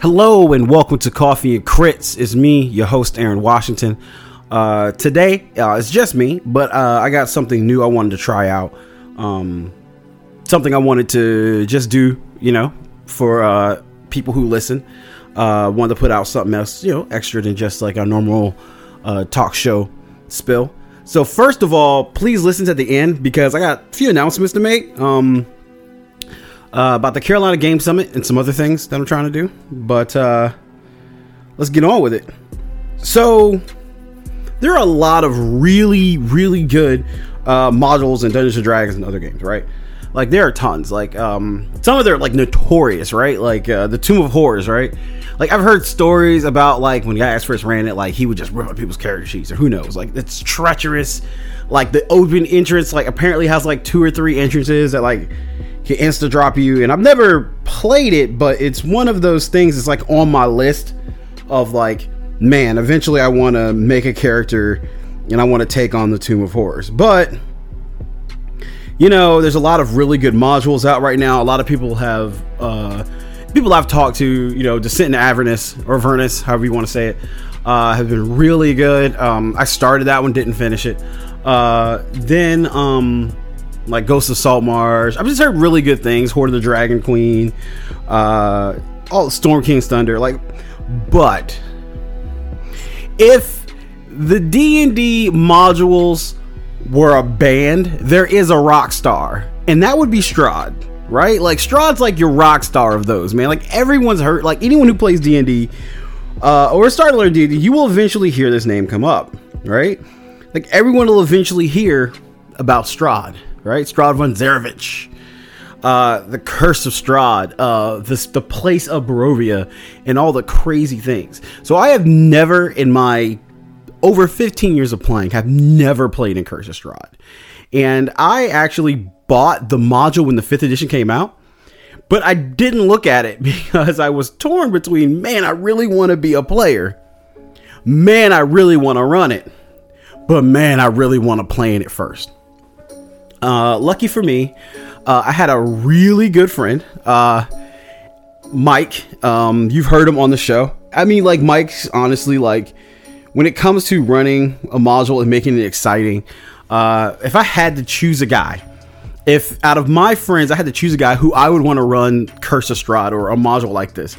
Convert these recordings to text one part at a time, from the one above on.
Hello and welcome to Coffee and Crits. It's me, your host Aaron Washington. Uh, today uh, it's just me, but uh, I got something new I wanted to try out. Um, something I wanted to just do, you know, for uh, people who listen. Uh, wanted to put out something else, you know, extra than just like a normal uh, talk show spill. So first of all, please listen to the end because I got a few announcements to make. Um, uh, about the Carolina Game Summit and some other things that I'm trying to do. But uh, let's get on with it. So, there are a lot of really, really good uh, modules in Dungeons and Dragons and other games, right? Like there are tons. Like um, some of them are like notorious, right? Like uh, the Tomb of Horrors, right? Like I've heard stories about like when guys first ran it, like he would just rip up people's character sheets, or who knows? Like it's treacherous. Like the open entrance, like apparently has like two or three entrances that like can insta drop you. And I've never played it, but it's one of those things. It's like on my list of like, man, eventually I want to make a character and I want to take on the Tomb of Horrors, but you know, there's a lot of really good modules out right now. A lot of people have uh, people I've talked to, you know, Descent into Avernus or Avernus, however you want to say it, uh, have been really good. Um, I started that one, didn't finish it. Uh, then, um, like Ghost of Saltmarsh, I've just heard really good things. Hoard of the Dragon Queen, uh, all Storm King's Thunder, like, but if the D and D modules were a band, there is a rock star, and that would be Strahd, right? Like Strahd's like your rock star of those, man. Like everyone's heard, like anyone who plays D and D uh, or starting to learn D and D, you will eventually hear this name come up, right? Like everyone will eventually hear about Strahd, right? Strahd von Zarovich. Uh, the Curse of Strahd, uh, this, the place of Barovia, and all the crazy things. So I have never in my over 15 years of playing have never played in Curse of Strahd. And I actually bought the module when the fifth edition came out, but I didn't look at it because I was torn between, man, I really want to be a player. Man, I really want to run it. But man, I really want to play in it first. Uh, lucky for me, uh, I had a really good friend, uh, Mike. Um, you've heard him on the show. I mean, like Mike's honestly like when it comes to running a module and making it exciting. Uh, if I had to choose a guy, if out of my friends I had to choose a guy who I would want to run Curse of Strahd or a module like this,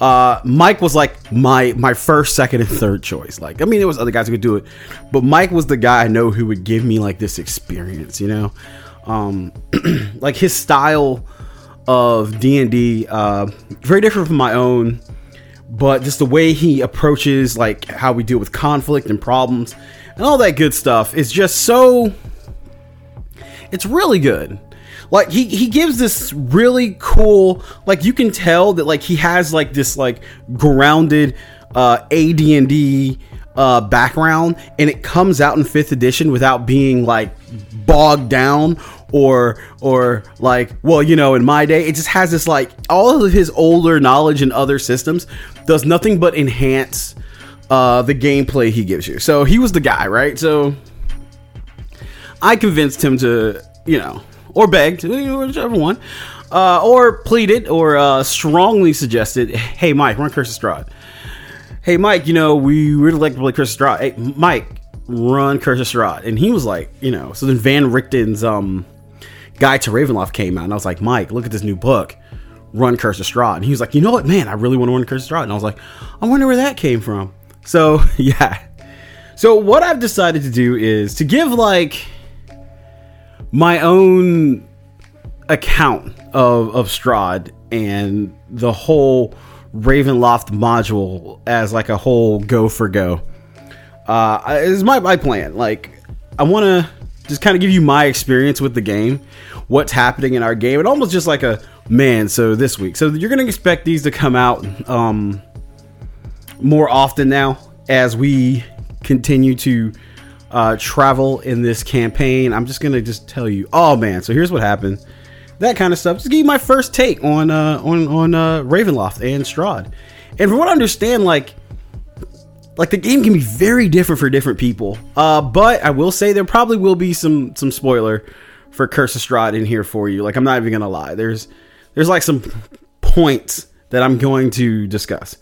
uh, Mike was like my my first, second, and third choice. Like, I mean, there was other guys who could do it, but Mike was the guy I know who would give me like this experience. You know, um, like his style of D and D, uh, very different from my own, but just the way he approaches like how we deal with conflict and problems and all that good stuff is just so. It's really good like he he gives this really cool like you can tell that like he has like this like grounded uh AD&D uh background and it comes out in 5th edition without being like bogged down or or like well you know in my day it just has this like all of his older knowledge in other systems does nothing but enhance uh the gameplay he gives you. So he was the guy right? So i convinced him to you know or begged, whichever one, uh, or pleaded or uh, strongly suggested, "Hey, Mike, run Curse of Strahd." Hey, Mike, you know we really like to play Curse of Strahd. Hey, Mike, run Curse of Strahd, and he was like, you know. So then Van Richten's um, Guide to Ravenloft came out, and I was like, Mike, look at this new book, Run Curse of Strahd. And he was like, you know what, man, I really want to run Curse of Strahd. And I was like, I wonder where that came from. So yeah. So what I've decided to do is to give like my own account of of Strahd and the whole Ravenloft module as like a whole go for go. Uh, is my my plan. Like, I want to just kind of give you my experience with the game, what's happening in our game, and almost just like a man. So this week, so you're gonna expect these to come out um, more often now as we continue to uh, travel in this campaign. I'm just gonna just tell you. Oh man, so here's what happened. That kind of stuff. Just give you my first take on uh, on on uh, Ravenloft and Strahd. And from what I understand, like like the game can be very different for different people. Uh, but I will say there probably will be some some spoiler for Curse of Strahd in here for you. Like I'm not even gonna lie. There's there's like some points that I'm going to discuss.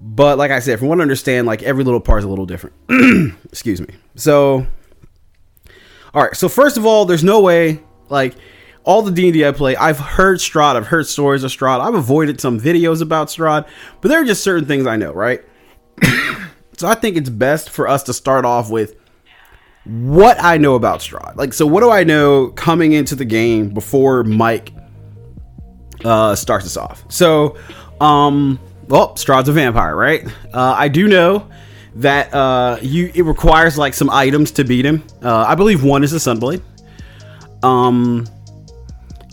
But like I said, from what I understand, like every little part is a little different. Excuse me. So, all right. So first of all, there's no way like all the D&D I play, I've heard Strahd, I've heard stories of Strahd, I've avoided some videos about Strahd, but there are just certain things I know, right? so I think it's best for us to start off with what I know about Strahd. Like, so what do I know coming into the game before Mike uh, starts us off? So, um, well, Strahd's a vampire, right? Uh, I do know that uh, you it requires like some items to beat him. Uh, I believe one is a Sunblade. Um,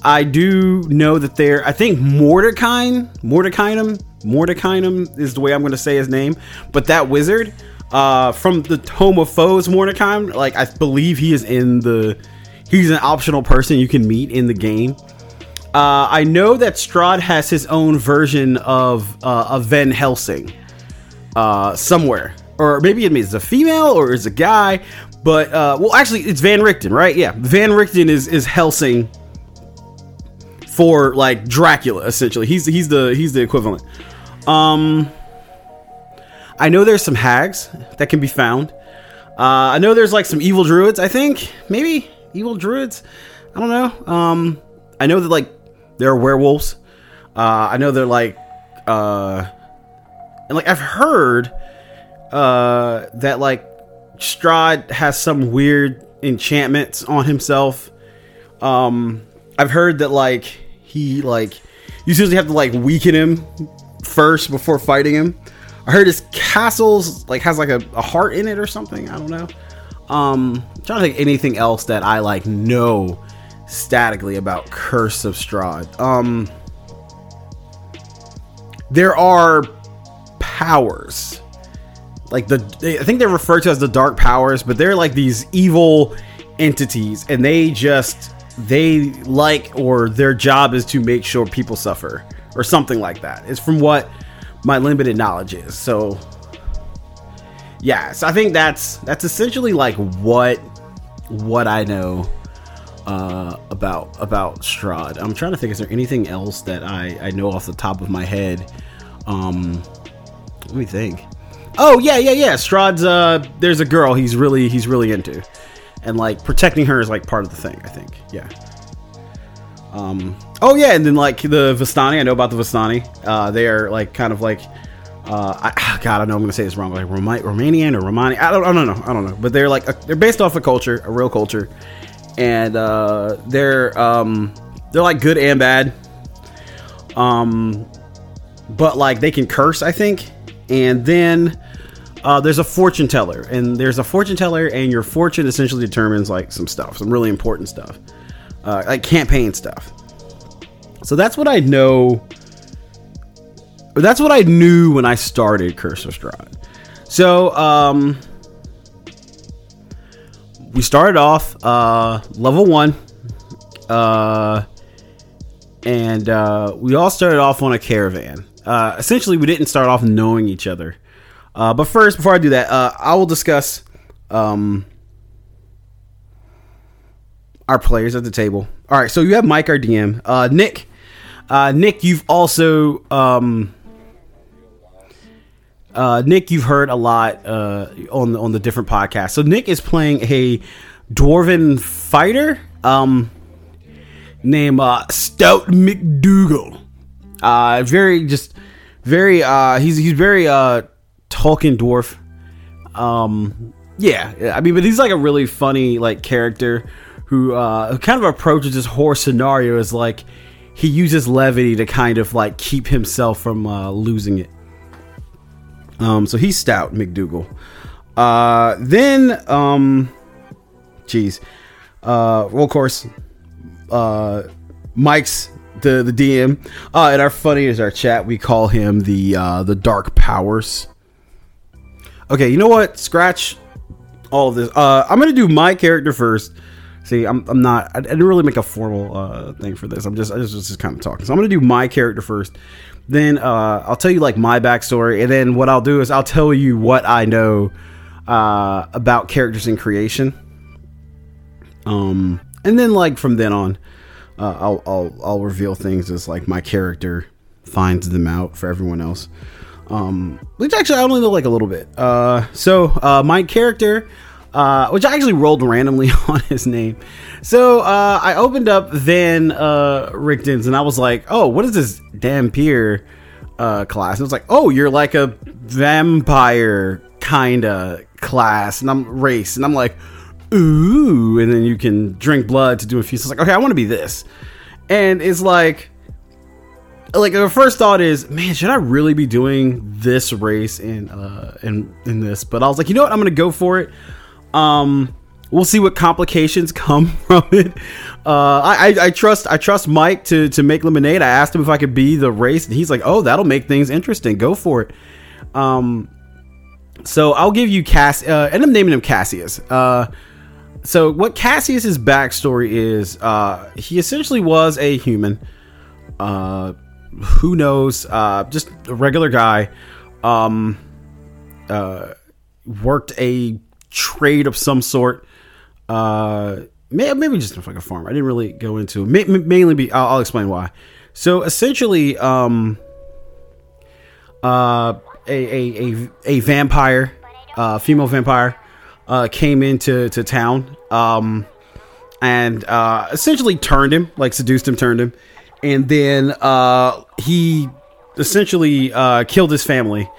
I do know that there. I think Mordecai, Mordecaium, Mordecaium is the way I'm going to say his name. But that wizard uh, from the Tome of Foes, Mordecai, like I believe he is in the. He's an optional person you can meet in the game. Uh, I know that Strahd has his own version of uh, of Van Helsing uh, somewhere, or maybe it means a female or is a guy. But uh, well, actually, it's Van Richten, right? Yeah, Van Richten is is Helsing for like Dracula, essentially. He's he's the he's the equivalent. Um, I know there's some hags that can be found. Uh, I know there's like some evil druids. I think maybe evil druids. I don't know. Um, I know that like there are werewolves. Uh, I know they're like, uh, and like I've heard uh, that like Strahd has some weird enchantments on himself. Um, I've heard that like he like you usually have to like weaken him first before fighting him. I heard his castles like has like a, a heart in it or something. I don't know. Um, I'm trying to think anything else that I like know statically about Curse of Strahd. Um, there are powers, like the I think they're referred to as the dark powers, but they're like these evil entities, and they just they like or their job is to make sure people suffer or something like that. It's from what my limited knowledge is. So yeah, so I think that's that's essentially like what what I know uh, about about Strahd. I'm trying to think. Is there anything else that I I know off the top of my head? Um, let me think. Oh yeah, yeah, yeah. Strahd's uh, there's a girl he's really he's really into, and like protecting her is like part of the thing. I think. Yeah. Um. Oh yeah, and then like the Vistani. I know about the Vistani. Uh, they are like kind of like. Uh, I, God, I know I'm gonna say this wrong, like Roma- Romanian or Romani. I don't, I don't know, I don't know, but they're like a, they're based off a culture, a real culture, and uh, they're um, they're like good and bad. Um, but like they can curse, I think, and then uh, there's a fortune teller, and there's a fortune teller, and your fortune essentially determines like some stuff, some really important stuff, uh, like campaign stuff. So that's what I know. That's what I knew when I started Curse of Strahd. So, um, we started off uh, level one, uh, and uh, we all started off on a caravan. Uh, essentially, we didn't start off knowing each other. Uh, but first, before I do that, uh, I will discuss um, our players at the table. All right, so you have Mike, our DM. Uh, Nick, uh, Nick, you've also um, uh, Nick, you've heard a lot uh, on the, on the different podcasts. So Nick is playing a dwarven fighter um, named uh, Stout McDougal. Uh, very just very uh, he's he's very uh, Tolkien dwarf. Um, yeah, I mean, but he's like a really funny like character who uh, kind of approaches this horror scenario as like he uses levity to kind of like keep himself from uh, losing it. Um, so he's stout, McDougal. Uh, then, um, geez, uh, well, of course, uh, Mike's the the DM. Uh, and our funny is our chat. We call him the uh, the Dark Powers. Okay, you know what? Scratch all of this. Uh, I'm gonna do my character first. See, I'm, I'm not. I, didn't really make a formal uh, thing for this. I'm just I just, just kind of talking. So I'm gonna do my character first. Then uh, I'll tell you like my backstory, and then what I'll do is I'll tell you what I know uh, about characters in creation. Um, and then like from then on, uh, I'll, I'll I'll reveal things as like my character finds them out for everyone else. Um, which actually I only know like a little bit. Uh, so uh, my character, uh, which I actually rolled randomly on his name. So uh, I opened up Van uh, Richten's and I was like, oh, what is this Dhampir uh, class? And I was like, oh, you're like a vampire kinda class, and I'm race, and I'm like, ooh, and then you can drink blood to do a few. It's like, okay, I want to be this, and it's like like the first thought is, man, should I really be doing this race in uh in in this? But I was like, you know what, I'm gonna go for it. Um, we'll see what complications come from it. Uh, I, I trust I trust Mike to to make lemonade. I asked him if I could be the race, and he's like, oh, that'll make things interesting. Go for it. Um, so I'll give you Cass. Uh, I'm naming him Cassius. Uh, so what Cassius's backstory is, uh, he essentially was a human. Uh, who knows? Uh, just a regular guy. Um, uh, worked a trade of some sort. Uh, maybe just like a farm. I didn't really go into it. mainly be. I'll, I'll, explain why. So essentially, um, uh, a a a, a vampire, uh, female vampire, uh, came into to town. Um, and uh, essentially turned him, like seduced him, turned him and then uh, he essentially uh, killed his family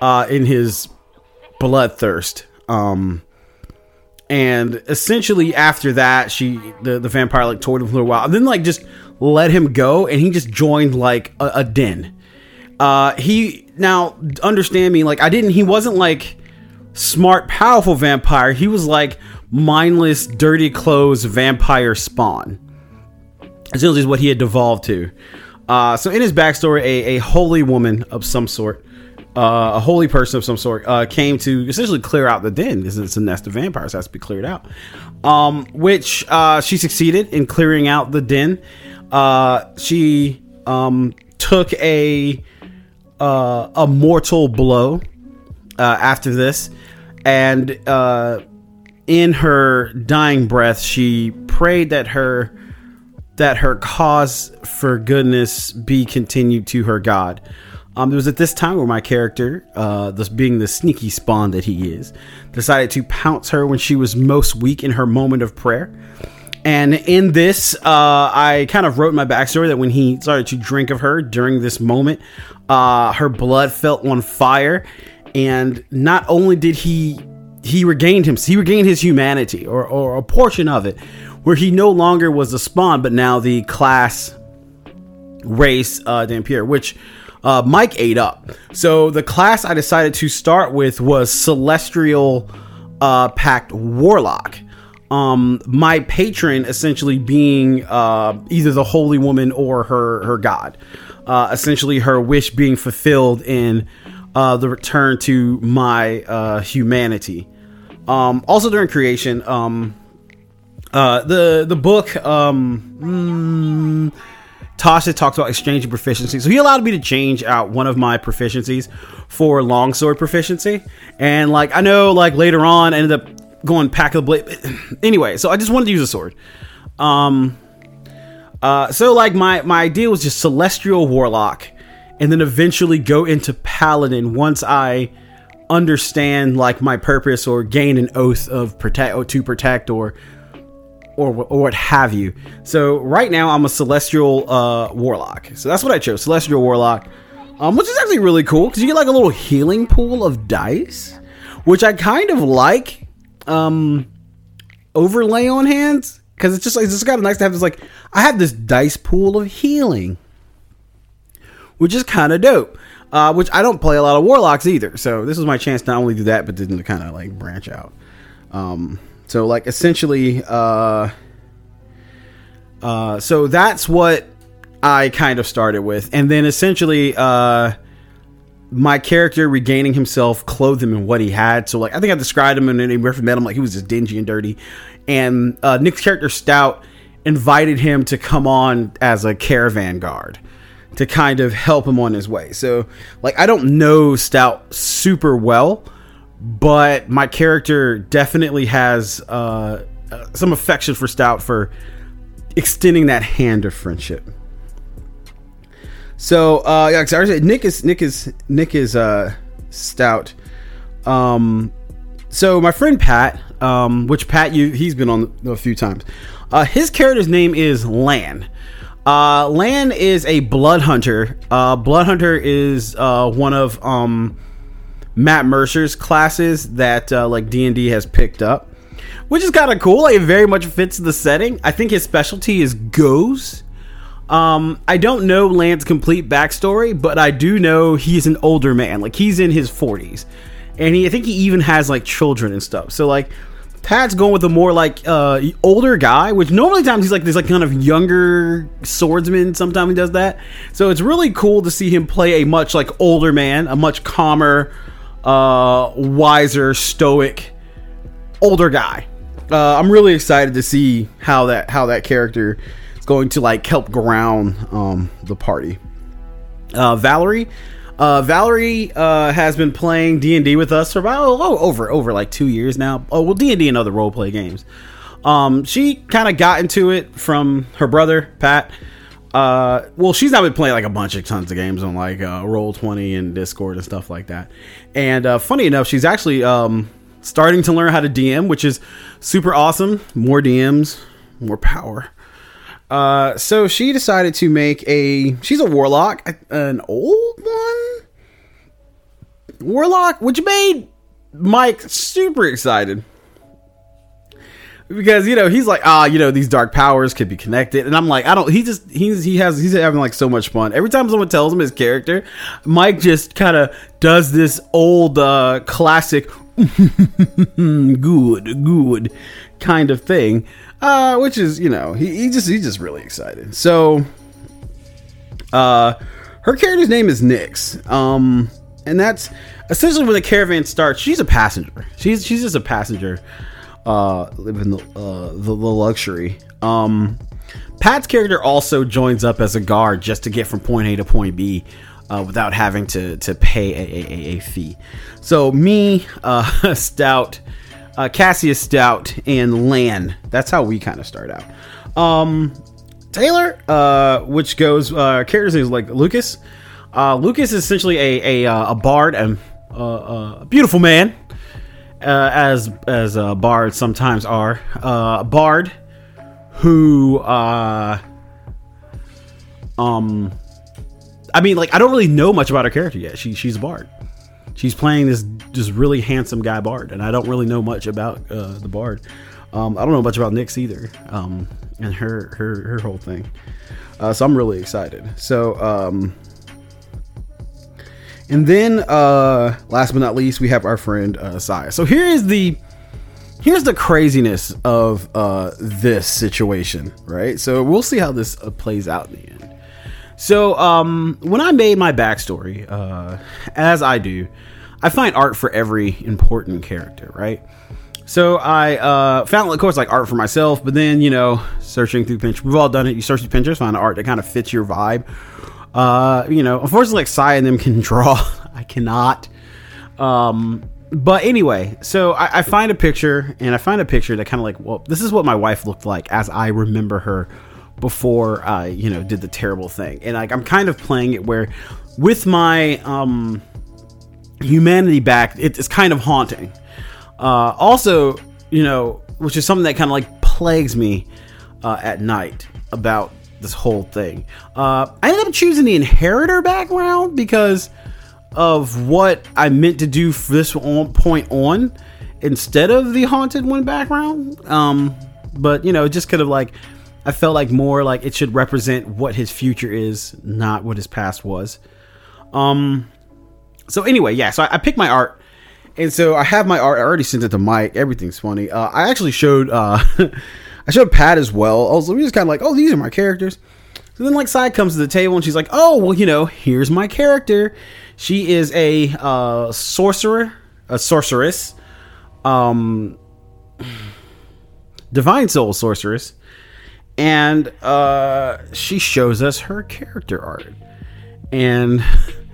uh, in his bloodthirst. Um, and essentially after that, she the, the vampire like toyed him for a while, and then like just let him go, and he just joined like a, a den. Uh, he now understand me, like I didn't. He wasn't like smart, powerful vampire. He was like mindless, dirty clothes vampire spawn essentially is what he had devolved to. Uh, so in his backstory, a, a holy woman of some sort, uh, a holy person of some sort, uh, came to essentially clear out the den because it's a nest of vampires has to be cleared out. Um, which uh, she succeeded in clearing out the den. Uh, she um, took a uh, a mortal blow after this, and in her dying breath, she prayed that her that her cause for goodness be continued to her God. Um, it was at this time where my character, uh, this being the sneaky spawn that he is, decided to pounce her when she was most weak in her moment of prayer. And in this, uh, I kind of wrote my backstory that when he started to drink of her during this moment, uh, her blood felt on fire, and not only did he he regained him, he regained his humanity or, or a portion of it, where he no longer was the spawn, but now the class race uh, Dhampir, which uh, Mike ate up. So the class I decided to start with was Celestial uh, Pact Warlock. Um, my patron essentially being uh, either the Holy Woman or her her god. Uh, essentially, her wish being fulfilled in uh, the return to my uh, humanity. Um, also during creation, um, uh, the the book, um, mm, Tasha talks about exchanging proficiency. So he allowed me to change out one of my proficiencies for longsword proficiency. And like I know, like later on, I ended up going pact of the blade. anyway, so I just wanted to use a sword. Um, uh, so like my my idea was just celestial warlock, and then eventually go into paladin once I understand like my purpose or gain an oath of protect or to protect or or, or what have you. So right now I'm a celestial uh, warlock. So that's what I chose, celestial warlock, um, which is actually really cool because you get like a little healing pool of dice, which I kind of like. Um, overlay on hands because it's just like it's just kind of nice to have this like I have this dice pool of healing, which is kind of dope. Uh, which I don't play a lot of warlocks either, so this was my chance to not only do that but then to kind of like branch out. Um, so like essentially, uh, uh, so that's what I kind of started with, and then essentially, uh, my character regaining himself, clothed him in what he had. So like I think I described him and then we met him like he was just dingy and dirty, and uh, Nick's character Stout invited him to come on as a caravan guard to kind of help him on his way. So like I don't know Stout super well but my character definitely has uh, some affection for Stout for extending that hand of friendship. So uh, yeah, said Nick is Nick is Nick is uh, stout. Um, so my friend Pat, um, which Pat you he's been on a few times. Uh, his character's name is Lan. Uh, Lan is a blood hunter. Uh, blood hunter is uh, one of um, Matt Mercer's classes that uh, like D and D has picked up, which is kind of cool. Like, it very much fits the setting. I think his specialty is goes. Um, I don't know Lan's complete backstory, but I do know he's an older man. Like he's in his forties, and he I think he even has like children and stuff. So like Pat's going with a more like uh older guy, which normally times he's like this like kind of younger swordsman. Sometimes he does that. So it's really cool to see him play a much like older man, a much calmer, uh wiser, stoic, older guy. Uh, I'm really excited to see how that how that character is going to like help ground um, the party. Uh, Valerie, uh, Valerie uh, has been playing D and D with us for about oh, over over like two years now. Oh well, D and D and other role play games. Um, she kind of got into it from her brother Pat. Uh, well, she's not been playing like a bunch of tons of games on like uh, Roll Twenty and Discord and stuff like that. And uh, funny enough, she's actually um, starting to learn how to DM, which is super awesome. More DMs, more power. Uh, so she decided to make a. She's a warlock, an old one. Warlock, which made Mike super excited because you know he's like ah you know these dark powers could be connected. And i'm like i don't he just he's he has he's having like so much fun. Every time someone tells him his character mike just kind of does this old uh classic good good kind of thing uh which is you know he, he just he's just really excited. So uh her character's name is nix um and that's essentially when the caravan starts she's a passenger. She's she's just a passenger uh, living the, uh, the, the luxury. Um, Pat's character also joins up as a guard just to get from point A to point B uh, without having to to pay a, a, a fee. So me, uh, Stout, uh, Cassius Stout, and Lan. That's how we kind of start out. Um, Taylor, uh, which goes uh, character's is like Lucas. Uh, Lucas is essentially a a, uh, a bard and uh, a beautiful man uh, as as uh, bards sometimes are. Uh, bard who uh, um I mean like I don't really know much about her character yet. She she's a bard. She's playing this just really handsome guy bard, and I don't really know much about uh, the bard. Um, I don't know much about Nyx either, um, and her her her whole thing. Uh, so I'm really excited. So um, and then, uh, last but not least, we have our friend uh. So here is the here's the craziness of uh, this situation, right? So we'll see how this uh, plays out in the end. So um, when I made my backstory, uh, as I do, I find art for every important character, right? So I uh, found, of course, like art for myself, but then you know, searching through Pinterest, we've all done it. You search through Pinterest, find art that kind of fits your vibe uh, you know, unfortunately, like Sai and them can draw. I cannot. Um, but anyway, so I, I, find a picture, and I find a picture that kind of like, well, this is what my wife looked like as I remember her before I, you know, did the terrible thing. And like, I'm kind of playing it where, with my um, humanity back, it's kind of haunting. Uh, also, you know, which is something that kind of like plagues me uh, at night about this whole thing. Uh, I ended up choosing the inheritor background because of what I meant to do for this one point on instead of the haunted one background. Um, but you know, just kind of like I felt like more like it should represent what his future is, not what his past was. Um, so anyway, yeah, so I, I picked my art. And so I have my art. I already sent it to Mike. Everything's funny. Uh, I actually showed uh, I showed Pat as well. I was just kind of like, oh, these are my characters. So then, like, Side comes to the table and she's like, oh, well, you know, here's my character. She is a uh, sorcerer, a sorceress, um, divine soul sorceress, and uh, she shows us her character art. And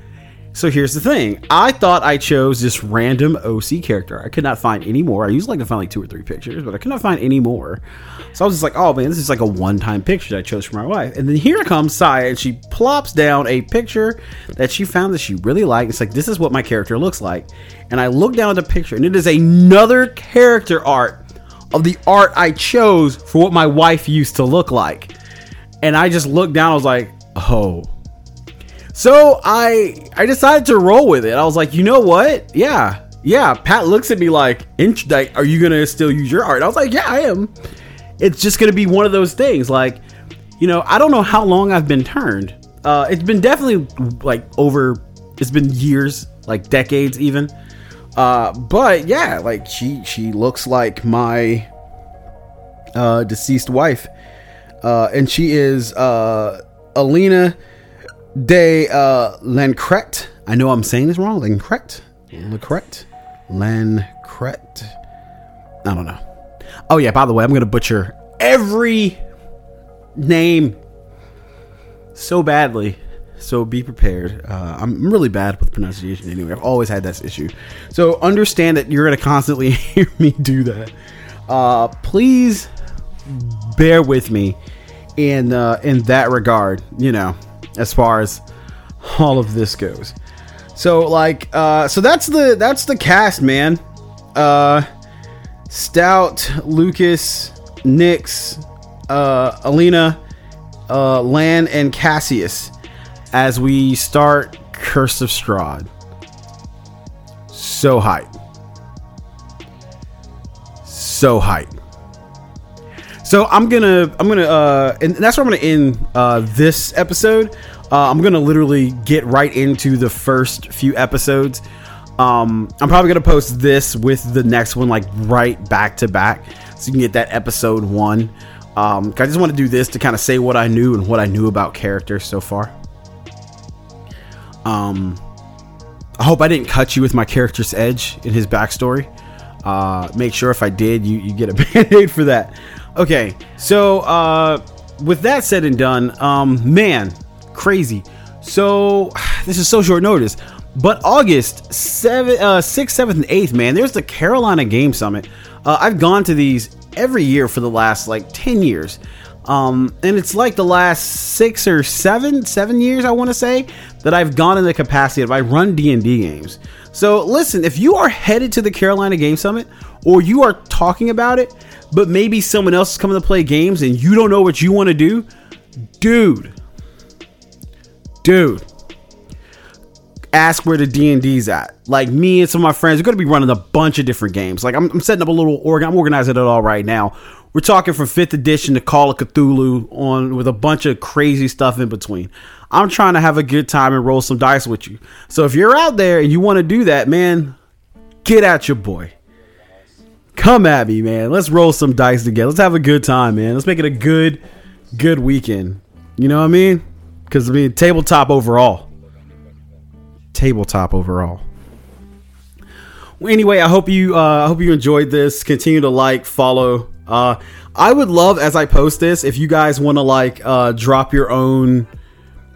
So here's the thing. I thought I chose this random OC character. I could not find any more. I usually like to find like two or three pictures, but I could not find any more. So I was just like, oh man, this is like a one-time picture that I chose for my wife. And then here comes Saya, and she plops down a picture that she found that she really liked. It's like, this is what my character looks like. And I look down at the picture, and it is another character art of the art I chose for what my wife used to look like. And I just looked down, I was like, oh so I I decided to roll with it. I was like, you know what? Yeah, yeah. Pat looks at me like, are you gonna still use your art? I was like, yeah, I am. It's just gonna be one of those things. Like, you know, I don't know how long I've been turned. Uh, it's been definitely like over. It's been years, like decades even. Uh, but yeah, like she she looks like my uh, deceased wife, uh, and she is uh, Alina de uh, Lancret. I know I'm saying this wrong. Lancret? Lancret? Lancret? I don't know. Oh, yeah, by the way, I'm going to butcher every name so badly. So be prepared. Uh, I'm really bad with pronunciation anyway. I've always had that issue. So understand that you're going to constantly hear me do that. Uh, please bear with me in uh, in that regard. You know, as far as all of this goes. So like uh so that's the that's the cast, man. Uh Stout, Lucas, Nix, uh Alina, uh Lan and Cassius as we start Curse of Strahd. So hype. So hype. So I'm gonna I'm gonna uh and that's where I'm gonna end uh this episode. Uh, I'm gonna literally get right into the first few episodes. Um, I'm probably gonna post this with the next one like right back to back, so you can get that episode one. Um, I just want to do this to kind of say what I knew and what I knew about characters so far. Um, I hope I didn't cut you with my character's edge in his backstory. Uh, make sure if I did, you, you get a band aid for that. Okay, so uh, with that said and done, um, man, crazy. So this is so short notice, but August seven, uh, sixth, seventh, and eighth, man, there's the Carolina Game Summit. Uh, I've gone to these every year for the last like ten years. Um, and it's like the last six or seven, seven years, I want to say, that I've gone in the capacity of I run D and D games. So listen, if you are headed to the Carolina Game Summit, or you are talking about it, but maybe someone else is coming to play games and you don't know what you want to do, dude, dude, ask where the D&D's at. Like me and some of my friends we're going to be running a bunch of different games. Like I'm, I'm setting up a little organ. I'm organizing it all right now. We're talking from fifth edition to Call of Cthulhu on with a bunch of crazy stuff in between. I'm trying to have a good time and roll some dice with you. So if you're out there and you want to do that, man, get at your boy come at me, man. Let's roll some dice together. Let's have a good time, man. Let's make it a good, good weekend. You know what I mean? Because I mean, tabletop overall. Tabletop overall. Well, anyway, I hope you, uh, I hope you enjoyed this. Continue to like, follow. Uh, I would love as I post this if you guys want to like uh, drop your own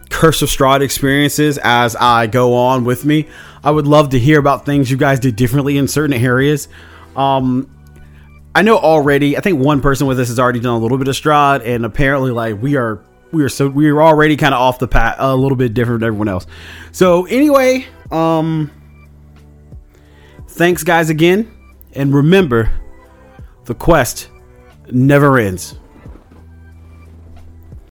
Curse of Strahd experiences as I go on with me. I would love to hear about things you guys did differently in certain areas. Um, I know already. I think one person with us has already done a little bit of Strahd, and apparently, like we are, we are so we are already kind of off the path, a little bit different than everyone else. So anyway, um, thanks guys again, and remember, the quest never ends.